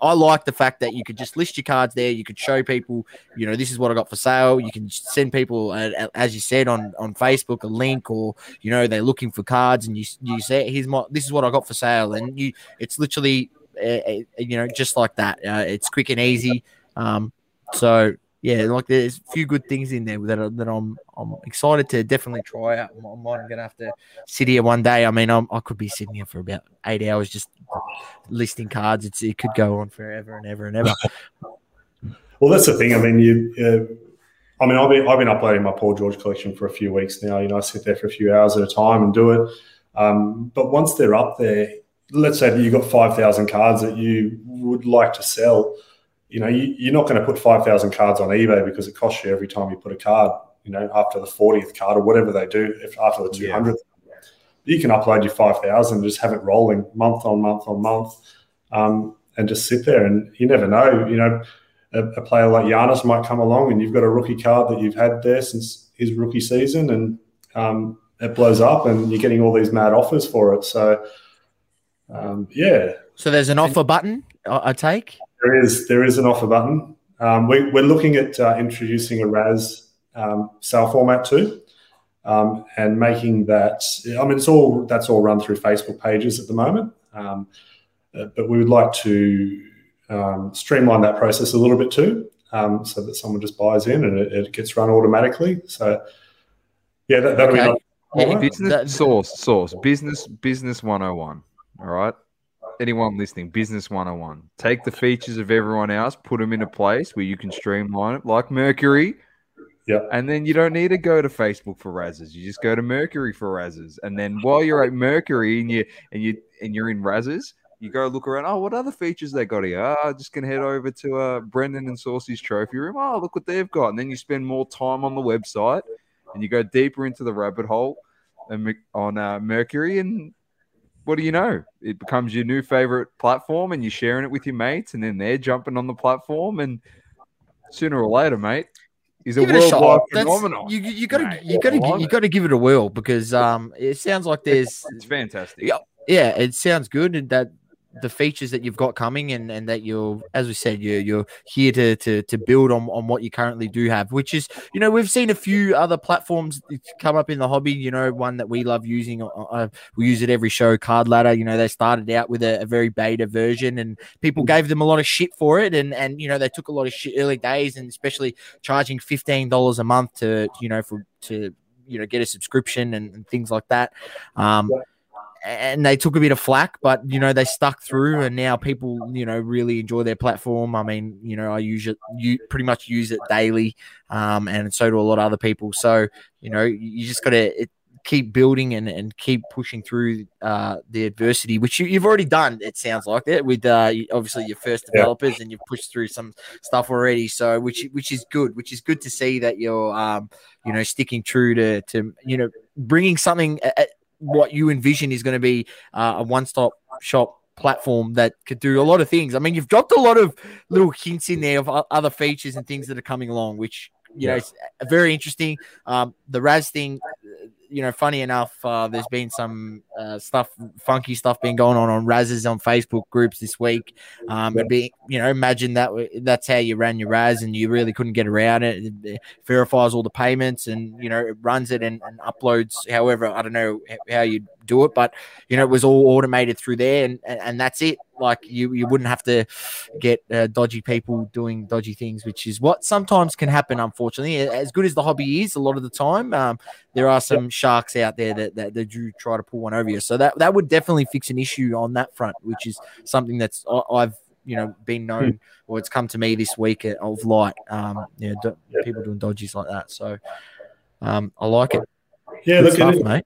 I like the fact that you could just list your cards there. You could show people, you know, this is what I got for sale. You can send people, as you said on on Facebook, a link, or you know they're looking for cards, and you you say, here's my this is what I got for sale, and you it's literally uh, you know, just like that. Uh, it's quick and easy. Um, so yeah, like there's a few good things in there that, that I'm I'm excited to definitely try out. I might I'm gonna have to sit here one day. I mean, I'm, i could be sitting here for about eight hours just listing cards. It's it could go on forever and ever and ever. well, that's the thing. I mean, you. Uh, I mean, I've been I've been uploading my Paul George collection for a few weeks now. You know, I sit there for a few hours at a time and do it. Um, but once they're up there, let's say that you've got 5,000 cards that you would like to sell, you know, you, are not going to put 5,000 cards on eBay because it costs you every time you put a card, you know, after the 40th card or whatever they do, if after the 200th. Yeah. You can upload your 5,000 and just have it rolling month on month on month um, and just sit there. And you never know, you know, a, a, player like Giannis might come along and you've got a rookie card that you've had there since his rookie season and um, it blows up and you're getting all these mad offers for it. So, um, yeah. So there's an offer button. I, take. There is. There is an offer button. Um, we, are looking at uh, introducing a RAS um, sale format too, um, and making that. I mean, it's all that's all run through Facebook pages at the moment, um, uh, but we would like to um, streamline that process a little bit too, um, so that someone just buys in and it, it gets run automatically. So, yeah, that, will okay. be. Business source source business business 101 all right. Anyone listening, Business 101. Take the features of everyone else, put them in a place where you can streamline it, like Mercury. Yeah. And then you don't need to go to Facebook for Razzes. You just go to Mercury for Razzes. And then while you're at Mercury and you and you and you're in Razzes, you go look around. Oh, what other features they got here? Ah, just can head over to uh, Brendan and Saucy's trophy room. Oh, look what they've got. And then you spend more time on the website and you go deeper into the rabbit hole on uh, Mercury, and what do you know? It becomes your new favorite platform, and you're sharing it with your mates, and then they're jumping on the platform, and sooner or later, mate, is a worldwide phenomenon. You, you gotta you gotta you gotta give it a whirl because um it sounds like there's it's fantastic. Yeah, yeah, it sounds good, and that the features that you've got coming and, and that you're as we said you're you're here to, to to build on, on what you currently do have which is you know we've seen a few other platforms come up in the hobby you know one that we love using uh, uh we use it every show card ladder you know they started out with a, a, very beta version and people gave them a lot of shit for it and and you know they took a lot of shit early days and especially charging $15 a month to you know for to you know get a subscription and, and things like that. Um and they took a bit of flack, but you know they stuck through, and now people you know really enjoy their platform. I mean, you know, I use it, you pretty much use it daily, um, and so do a lot of other people. So you know, you just got to keep building and, and keep pushing through uh, the adversity, which you, have already done. It sounds like it with uh, obviously your first developers, yeah. and you've pushed through some stuff already. So which which is good, which is good to see that you're um, you know sticking true to to you know bringing something. What you envision is going to be uh, a one stop shop platform that could do a lot of things. I mean, you've dropped a lot of little hints in there of other features and things that are coming along, which you know, it's very interesting. Um, the Raz thing, you know, funny enough, uh, there's been some uh, stuff, funky stuff, been going on on Raz's on Facebook groups this week. Um, it'd be, you know, imagine that that's how you ran your Raz, and you really couldn't get around it. It verifies all the payments, and you know, it runs it and, and uploads. However, I don't know how you do it, but you know, it was all automated through there, and and that's it. Like you, you wouldn't have to get uh, dodgy people doing dodgy things, which is what sometimes can happen. Unfortunately, as good as the hobby is, a lot of the time, um, there are some sharks out there that, that, that do try to pull one over you. So that that would definitely fix an issue on that front, which is something that's I've you know been known or it's come to me this week of light. Um, yeah, do, people doing dodgies like that. So um, I like it. Yeah, Good look, stuff, mate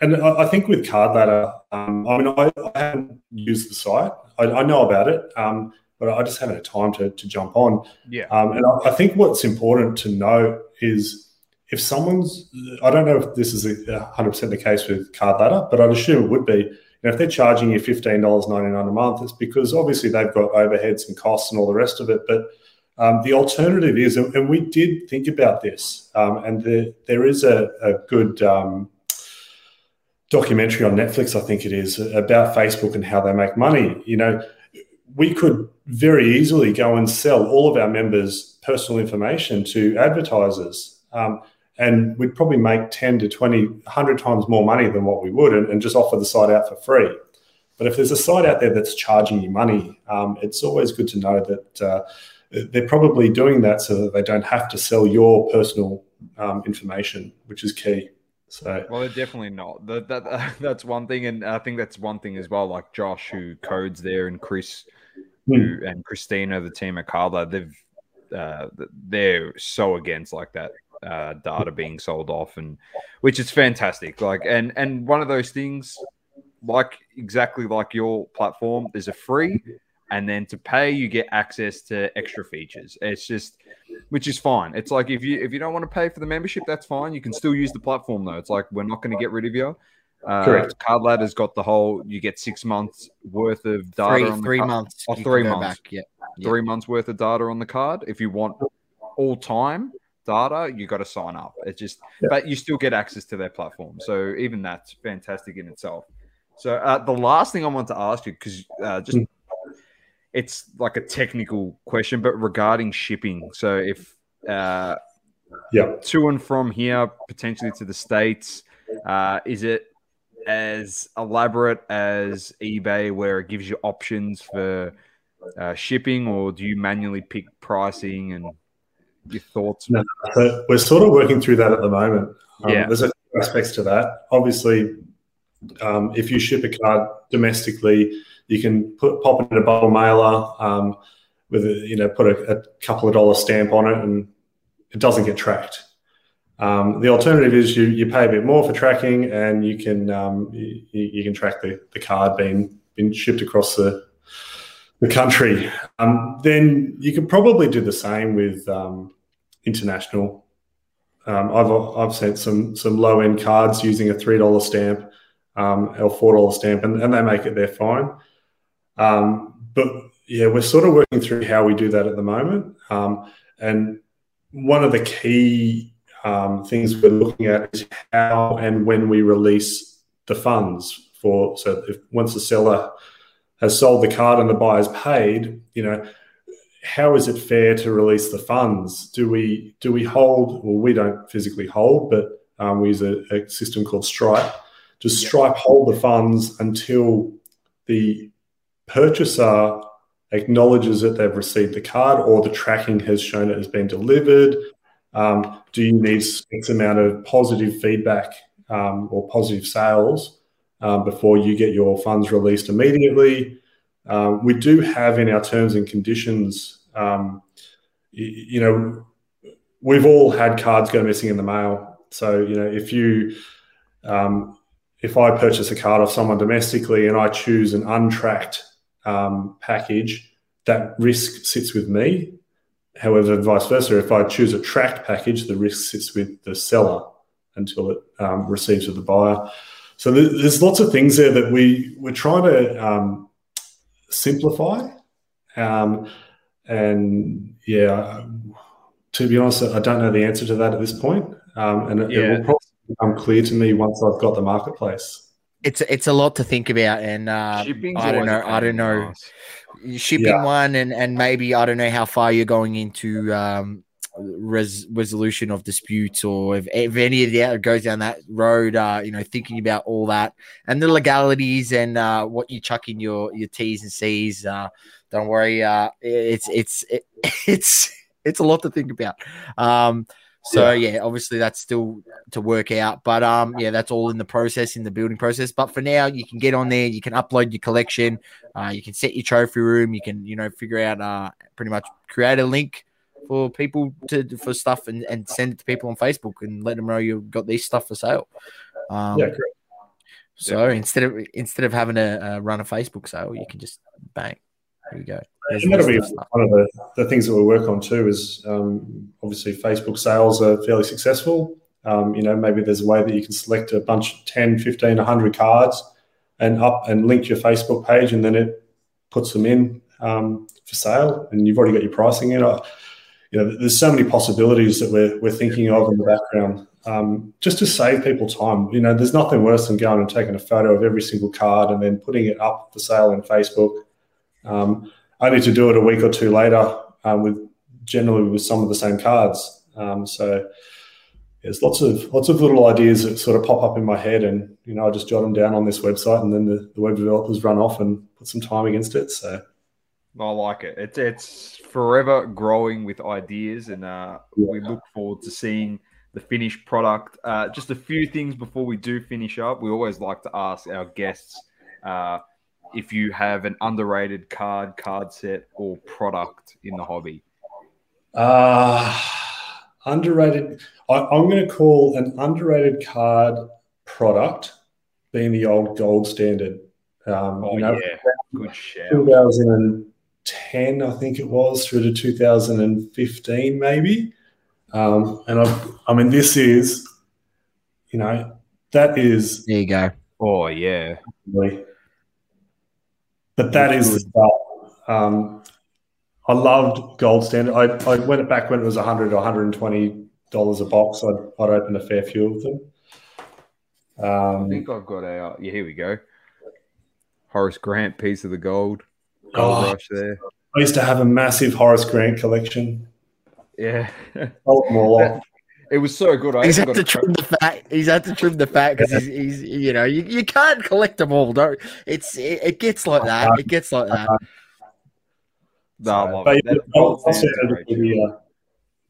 and I, think with Card Ladder, um, I mean, I, I, haven't used the site. I, I know about it, um, but I just haven't had time to, to jump on. Yeah. Um, and I, I, think what's important to know is if someone's, I don't know if this is a 100% the case with Card Ladder, but I'd assume it would be. You know, if they're charging you $15.99 a month, it's because obviously they've got overheads and costs and all the rest of it. But um, the alternative is, and we did think about this, um, and the, there is a, a good um, documentary on Netflix, I think it is, about Facebook and how they make money. You know, we could very easily go and sell all of our members' personal information to advertisers. Um, and we'd probably make 10 to 20, 100 times more money than what we would and, and, just offer the site out for free. But if there's a site out there that's charging you money, um, it's always good to know that uh, they're probably doing that so that they don't have to sell your personal um, information, which is key. So well, they're definitely not. That, that that's one thing, and I think that's one thing as well. Like Josh, who codes there, and Chris, who and Christina, the team at Card Ladder, they've uh, they're so against like that uh, data being sold off, and which is fantastic. Like, and and one of those things, like exactly like your platform, there's a free and then to pay you get access to extra features it's just which is fine it's like if you if you don't want to pay for the membership that's fine you can still use the platform though it's like we're not going to get rid of you uh, Correct. Card Ladder's got the whole. You get six months worth of data. Three, on three months. Oh, three months. Back. Yeah. Three months worth of data on the card. If you want all time data, you got to sign up. It's just, yeah. but you still get access to their platform. So even that's fantastic in itself. So uh, the last thing I want to ask you, because uh, just mm it's like a technical question, but regarding shipping. So if uh, yeah, to and from here potentially to the states, uh, is it as elaborate as eBay where it gives you options for uh, shipping, or do you manually pick pricing and your thoughts? No, we're sort of working through that at the moment. Um, yeah, there's a few aspects to that. Obviously, um, if you ship a card domestically you can put pop it in a bubble mailer um, with a, you know put a, a, couple of dollar stamp on it, and it doesn't get tracked. Um, the alternative is you you pay a bit more for tracking, and you can um, you, you, can track the, the card being being shipped across the the country. Um, then you could probably do the same with um, international. Um, I've I've sent some some low end cards using a three dollar stamp um, or four dollar stamp, and, and they make it there fine. Um, but yeah, we're sort of working through how we do that at the moment. Um, and one of the key um, things we're looking at is how and when we release the funds for. So if once the seller has sold the card and the buyer's paid, you know, how is it fair to release the funds? Do we do we hold? Well, we don't physically hold, but um, we use a, a, system called Stripe. Does Stripe hold the funds until the purchaser acknowledges that they've received the card or the tracking has shown it has been delivered? Um, do you need X amount of positive feedback um, or positive sales um, before you get your funds released immediately? Um, we do have in our terms and conditions, um, you, you know, we've all had cards go missing in the mail. So, you know, if you um, if I purchase a card off someone domestically and I choose an untracked um, package, that risk sits with me. However, vice versa, if I choose a tracked package, the risk sits with the seller until it um, receives with the buyer. So there's lots of things there that we we're trying to um, simplify. Um, and yeah, to be honest, I don't know the answer to that at this point. Um, and yeah. it will probably become clear to me once I've got the marketplace. It's it's a lot to think about, and uh, I don't know. I don't know. Shipping yeah. one, and and maybe I don't know how far you're going into um, res- resolution of disputes, or if, if any of that goes down that road. Uh, you know, thinking about all that and the legalities and uh, what you chuck in your your T's and C's. Uh, don't worry. Uh, it's it's it, it's it's a lot to think about. Um, so yeah. yeah. obviously that's still to work out, but um, yeah, that's all in the process, in the building process. But for now, you can get on there, you can upload your collection, uh, you can set your trophy room, you can you know figure out uh, pretty much create a link for people to for stuff and, and send it to people on Facebook and let them know you've got this stuff for sale. Um, yeah, great. So yeah. instead of instead of having to run a Facebook sale, you can just bang. There you go. And that'll be one of the, the things that we work on too. Is um, obviously Facebook sales are fairly successful. Um, you know, maybe there's a way that you can select a bunch of 10, 15, 100 cards and up and link your Facebook page, and then it puts them in um, for sale, and you've already got your pricing in. I, you know, there's so many possibilities that we're, we're thinking of in the background um, just to save people time. You know, there's nothing worse than going and taking a photo of every single card and then putting it up for sale in Facebook um, only to do it a week or two later um, with generally with some of the same cards. Um, so there's lots of lots of little ideas that sort of pop up in my head, and you know I just jot them down on this website, and then the, the web developers run off and put some time against it. So I like it. It's it's forever growing with ideas, and uh, yeah. we look forward to seeing the finished product. Uh, just a few things before we do finish up. We always like to ask our guests. Uh, if you have an underrated card, card set, or product in the hobby? Uh, underrated. I, am going to call an underrated card product being the old gold standard. Um, oh, you know, yeah. Good shout. 2010, I think it was, through to 2015, maybe. Um, and I, I mean, this is, you know, that is. There you go. Oh, yeah. But that is the. Um, I loved Gold Standard. I, I went back when it was 100 or 120 dollars a box. I'd, I'd open a fair few of them. Um, I think I've got our. Yeah, here we go. Horace Grant piece of the gold. Gold oh, rush there. I used to have a massive Horace Grant collection. Yeah. Them all off. It was so good. I he's had to trim the fat. He's had to trim the fat because he's, he's, you know, you, you can't collect them all. Don't. It's it, it gets like that. It gets like that. No, but that, I'll, I'll the, uh,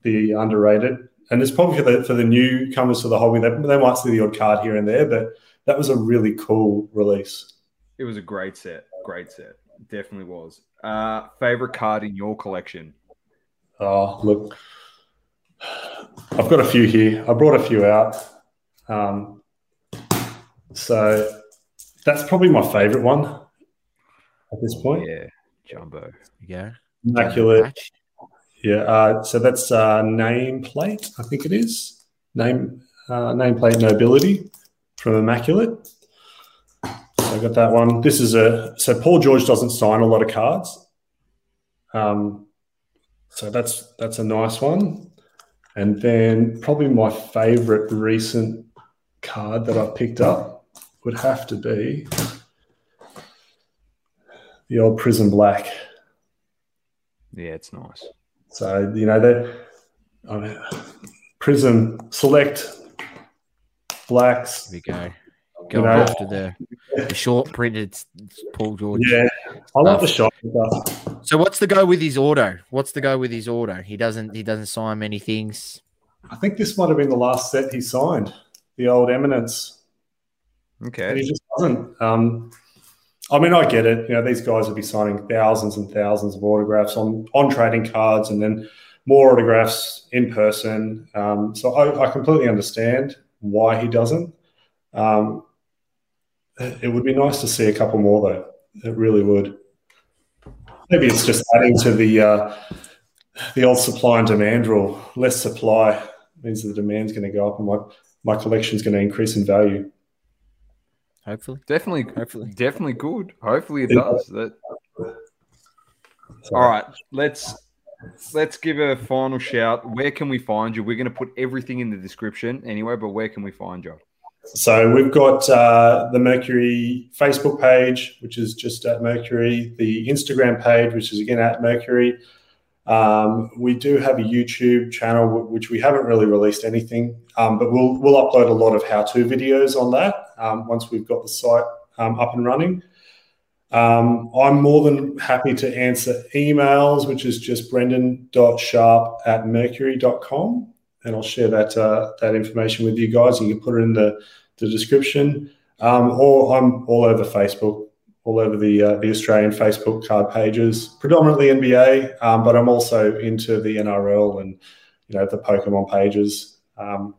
the underrated, and it's probably for the for the newcomers to the hobby. They, they might see the odd card here and there, but that was a really cool release. It was a great set. Great set. Definitely was. Uh, favorite card in your collection? Oh, look. I've got a few here. I brought a few out. Um, so that's probably my favorite one at this point. Yeah, Jumbo. Yeah. Immaculate. Yeah. Uh, so that's uh, nameplate, I think it is. Name uh, nameplate nobility from Immaculate. So I got that one. This is a so Paul George doesn't sign a lot of cards. Um, so that's that's a nice one. And then probably my favorite recent card that I picked up would have to be the old Prizm Black. Yeah, it's nice. So, you know, that I mean, Prizm Select Blacks. There we go. Go you know, after the, the short printed Paul George. Yeah, I love the shot stuff. So what's the go with his auto? What's the go with his auto? He doesn't he doesn't sign many things. I think this might have been the last set he signed, the old Eminence. Okay. And he just doesn't. Um, I mean, I get it. You know, these guys would be signing thousands and thousands of autographs on on trading cards, and then more autographs in person. Um, so I, I, completely understand why he doesn't. Um, it would be nice to see a couple more though. It really would. Maybe it's just adding to the uh, the old supply and demand rule. Less supply means the demand's going to go up, and my my collection's going to increase in value. Hopefully, Definitely, Hopefully. definitely good. Hopefully it does. That. All right, let's let's give a final shout. Where can we find you? We're going to put everything in the description anyway, but where can we find you? So we've got uh, the Mercury Facebook page, which is just at Mercury, the Instagram page, which is again at Mercury. Um, we do have a YouTube channel, which we haven't really released anything, um, but we'll we'll upload a lot of how-to videos on that um, once we've got the site um, up and running. Um, I'm more than happy to answer emails, which is just brendan.sharp at mercury.com and I'll share that uh, that information with you guys. You can put it in the, the description. Um, or I'm all over Facebook, all over the uh, the Australian Facebook card pages, predominantly NBA, um, but I'm also into the NRL and you know the Pokemon pages. Um,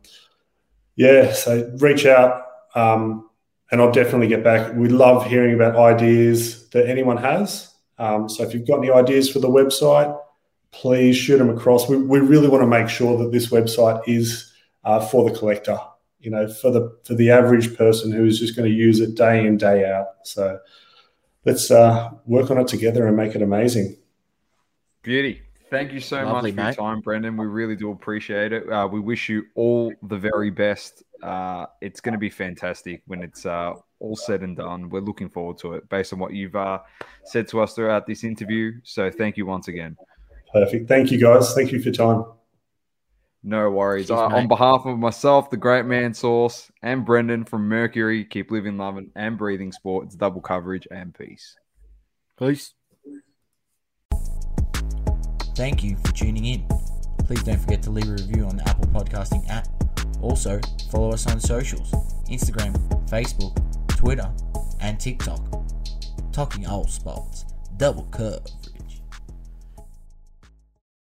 yeah, so reach out, um, and I'll definitely get back. We love hearing about ideas that anyone has. Um, so if you've got any ideas for the website, please shoot them across. We, we really want to make sure that this website is uh, for the collector, you know, for the for the average person who is just going to use it day in day out. So let's uh, work on it together and make it amazing. Beauty. Thank you so Lovely, much for mate. your time, Brendan. We really do appreciate it. Uh, we wish you all the very best. Uh, it's going to be fantastic when it's uh, all said and done. We're looking forward to it based on what you've uh, said to us throughout this interview. So thank you once again. Perfect. Thank you, guys. Thank you for your time. No worries. Cheers, Uh, on behalf of myself, the great man Source, and Brendan from Mercury, keep living, loving, and breathing sport. It's double coverage and peace. peace. Thank you for tuning in. Please don't forget to leave a review on the Apple Podcasting app. Also, follow us on socials Instagram, Facebook, Twitter, and TikTok. Talking all sports, double coverage.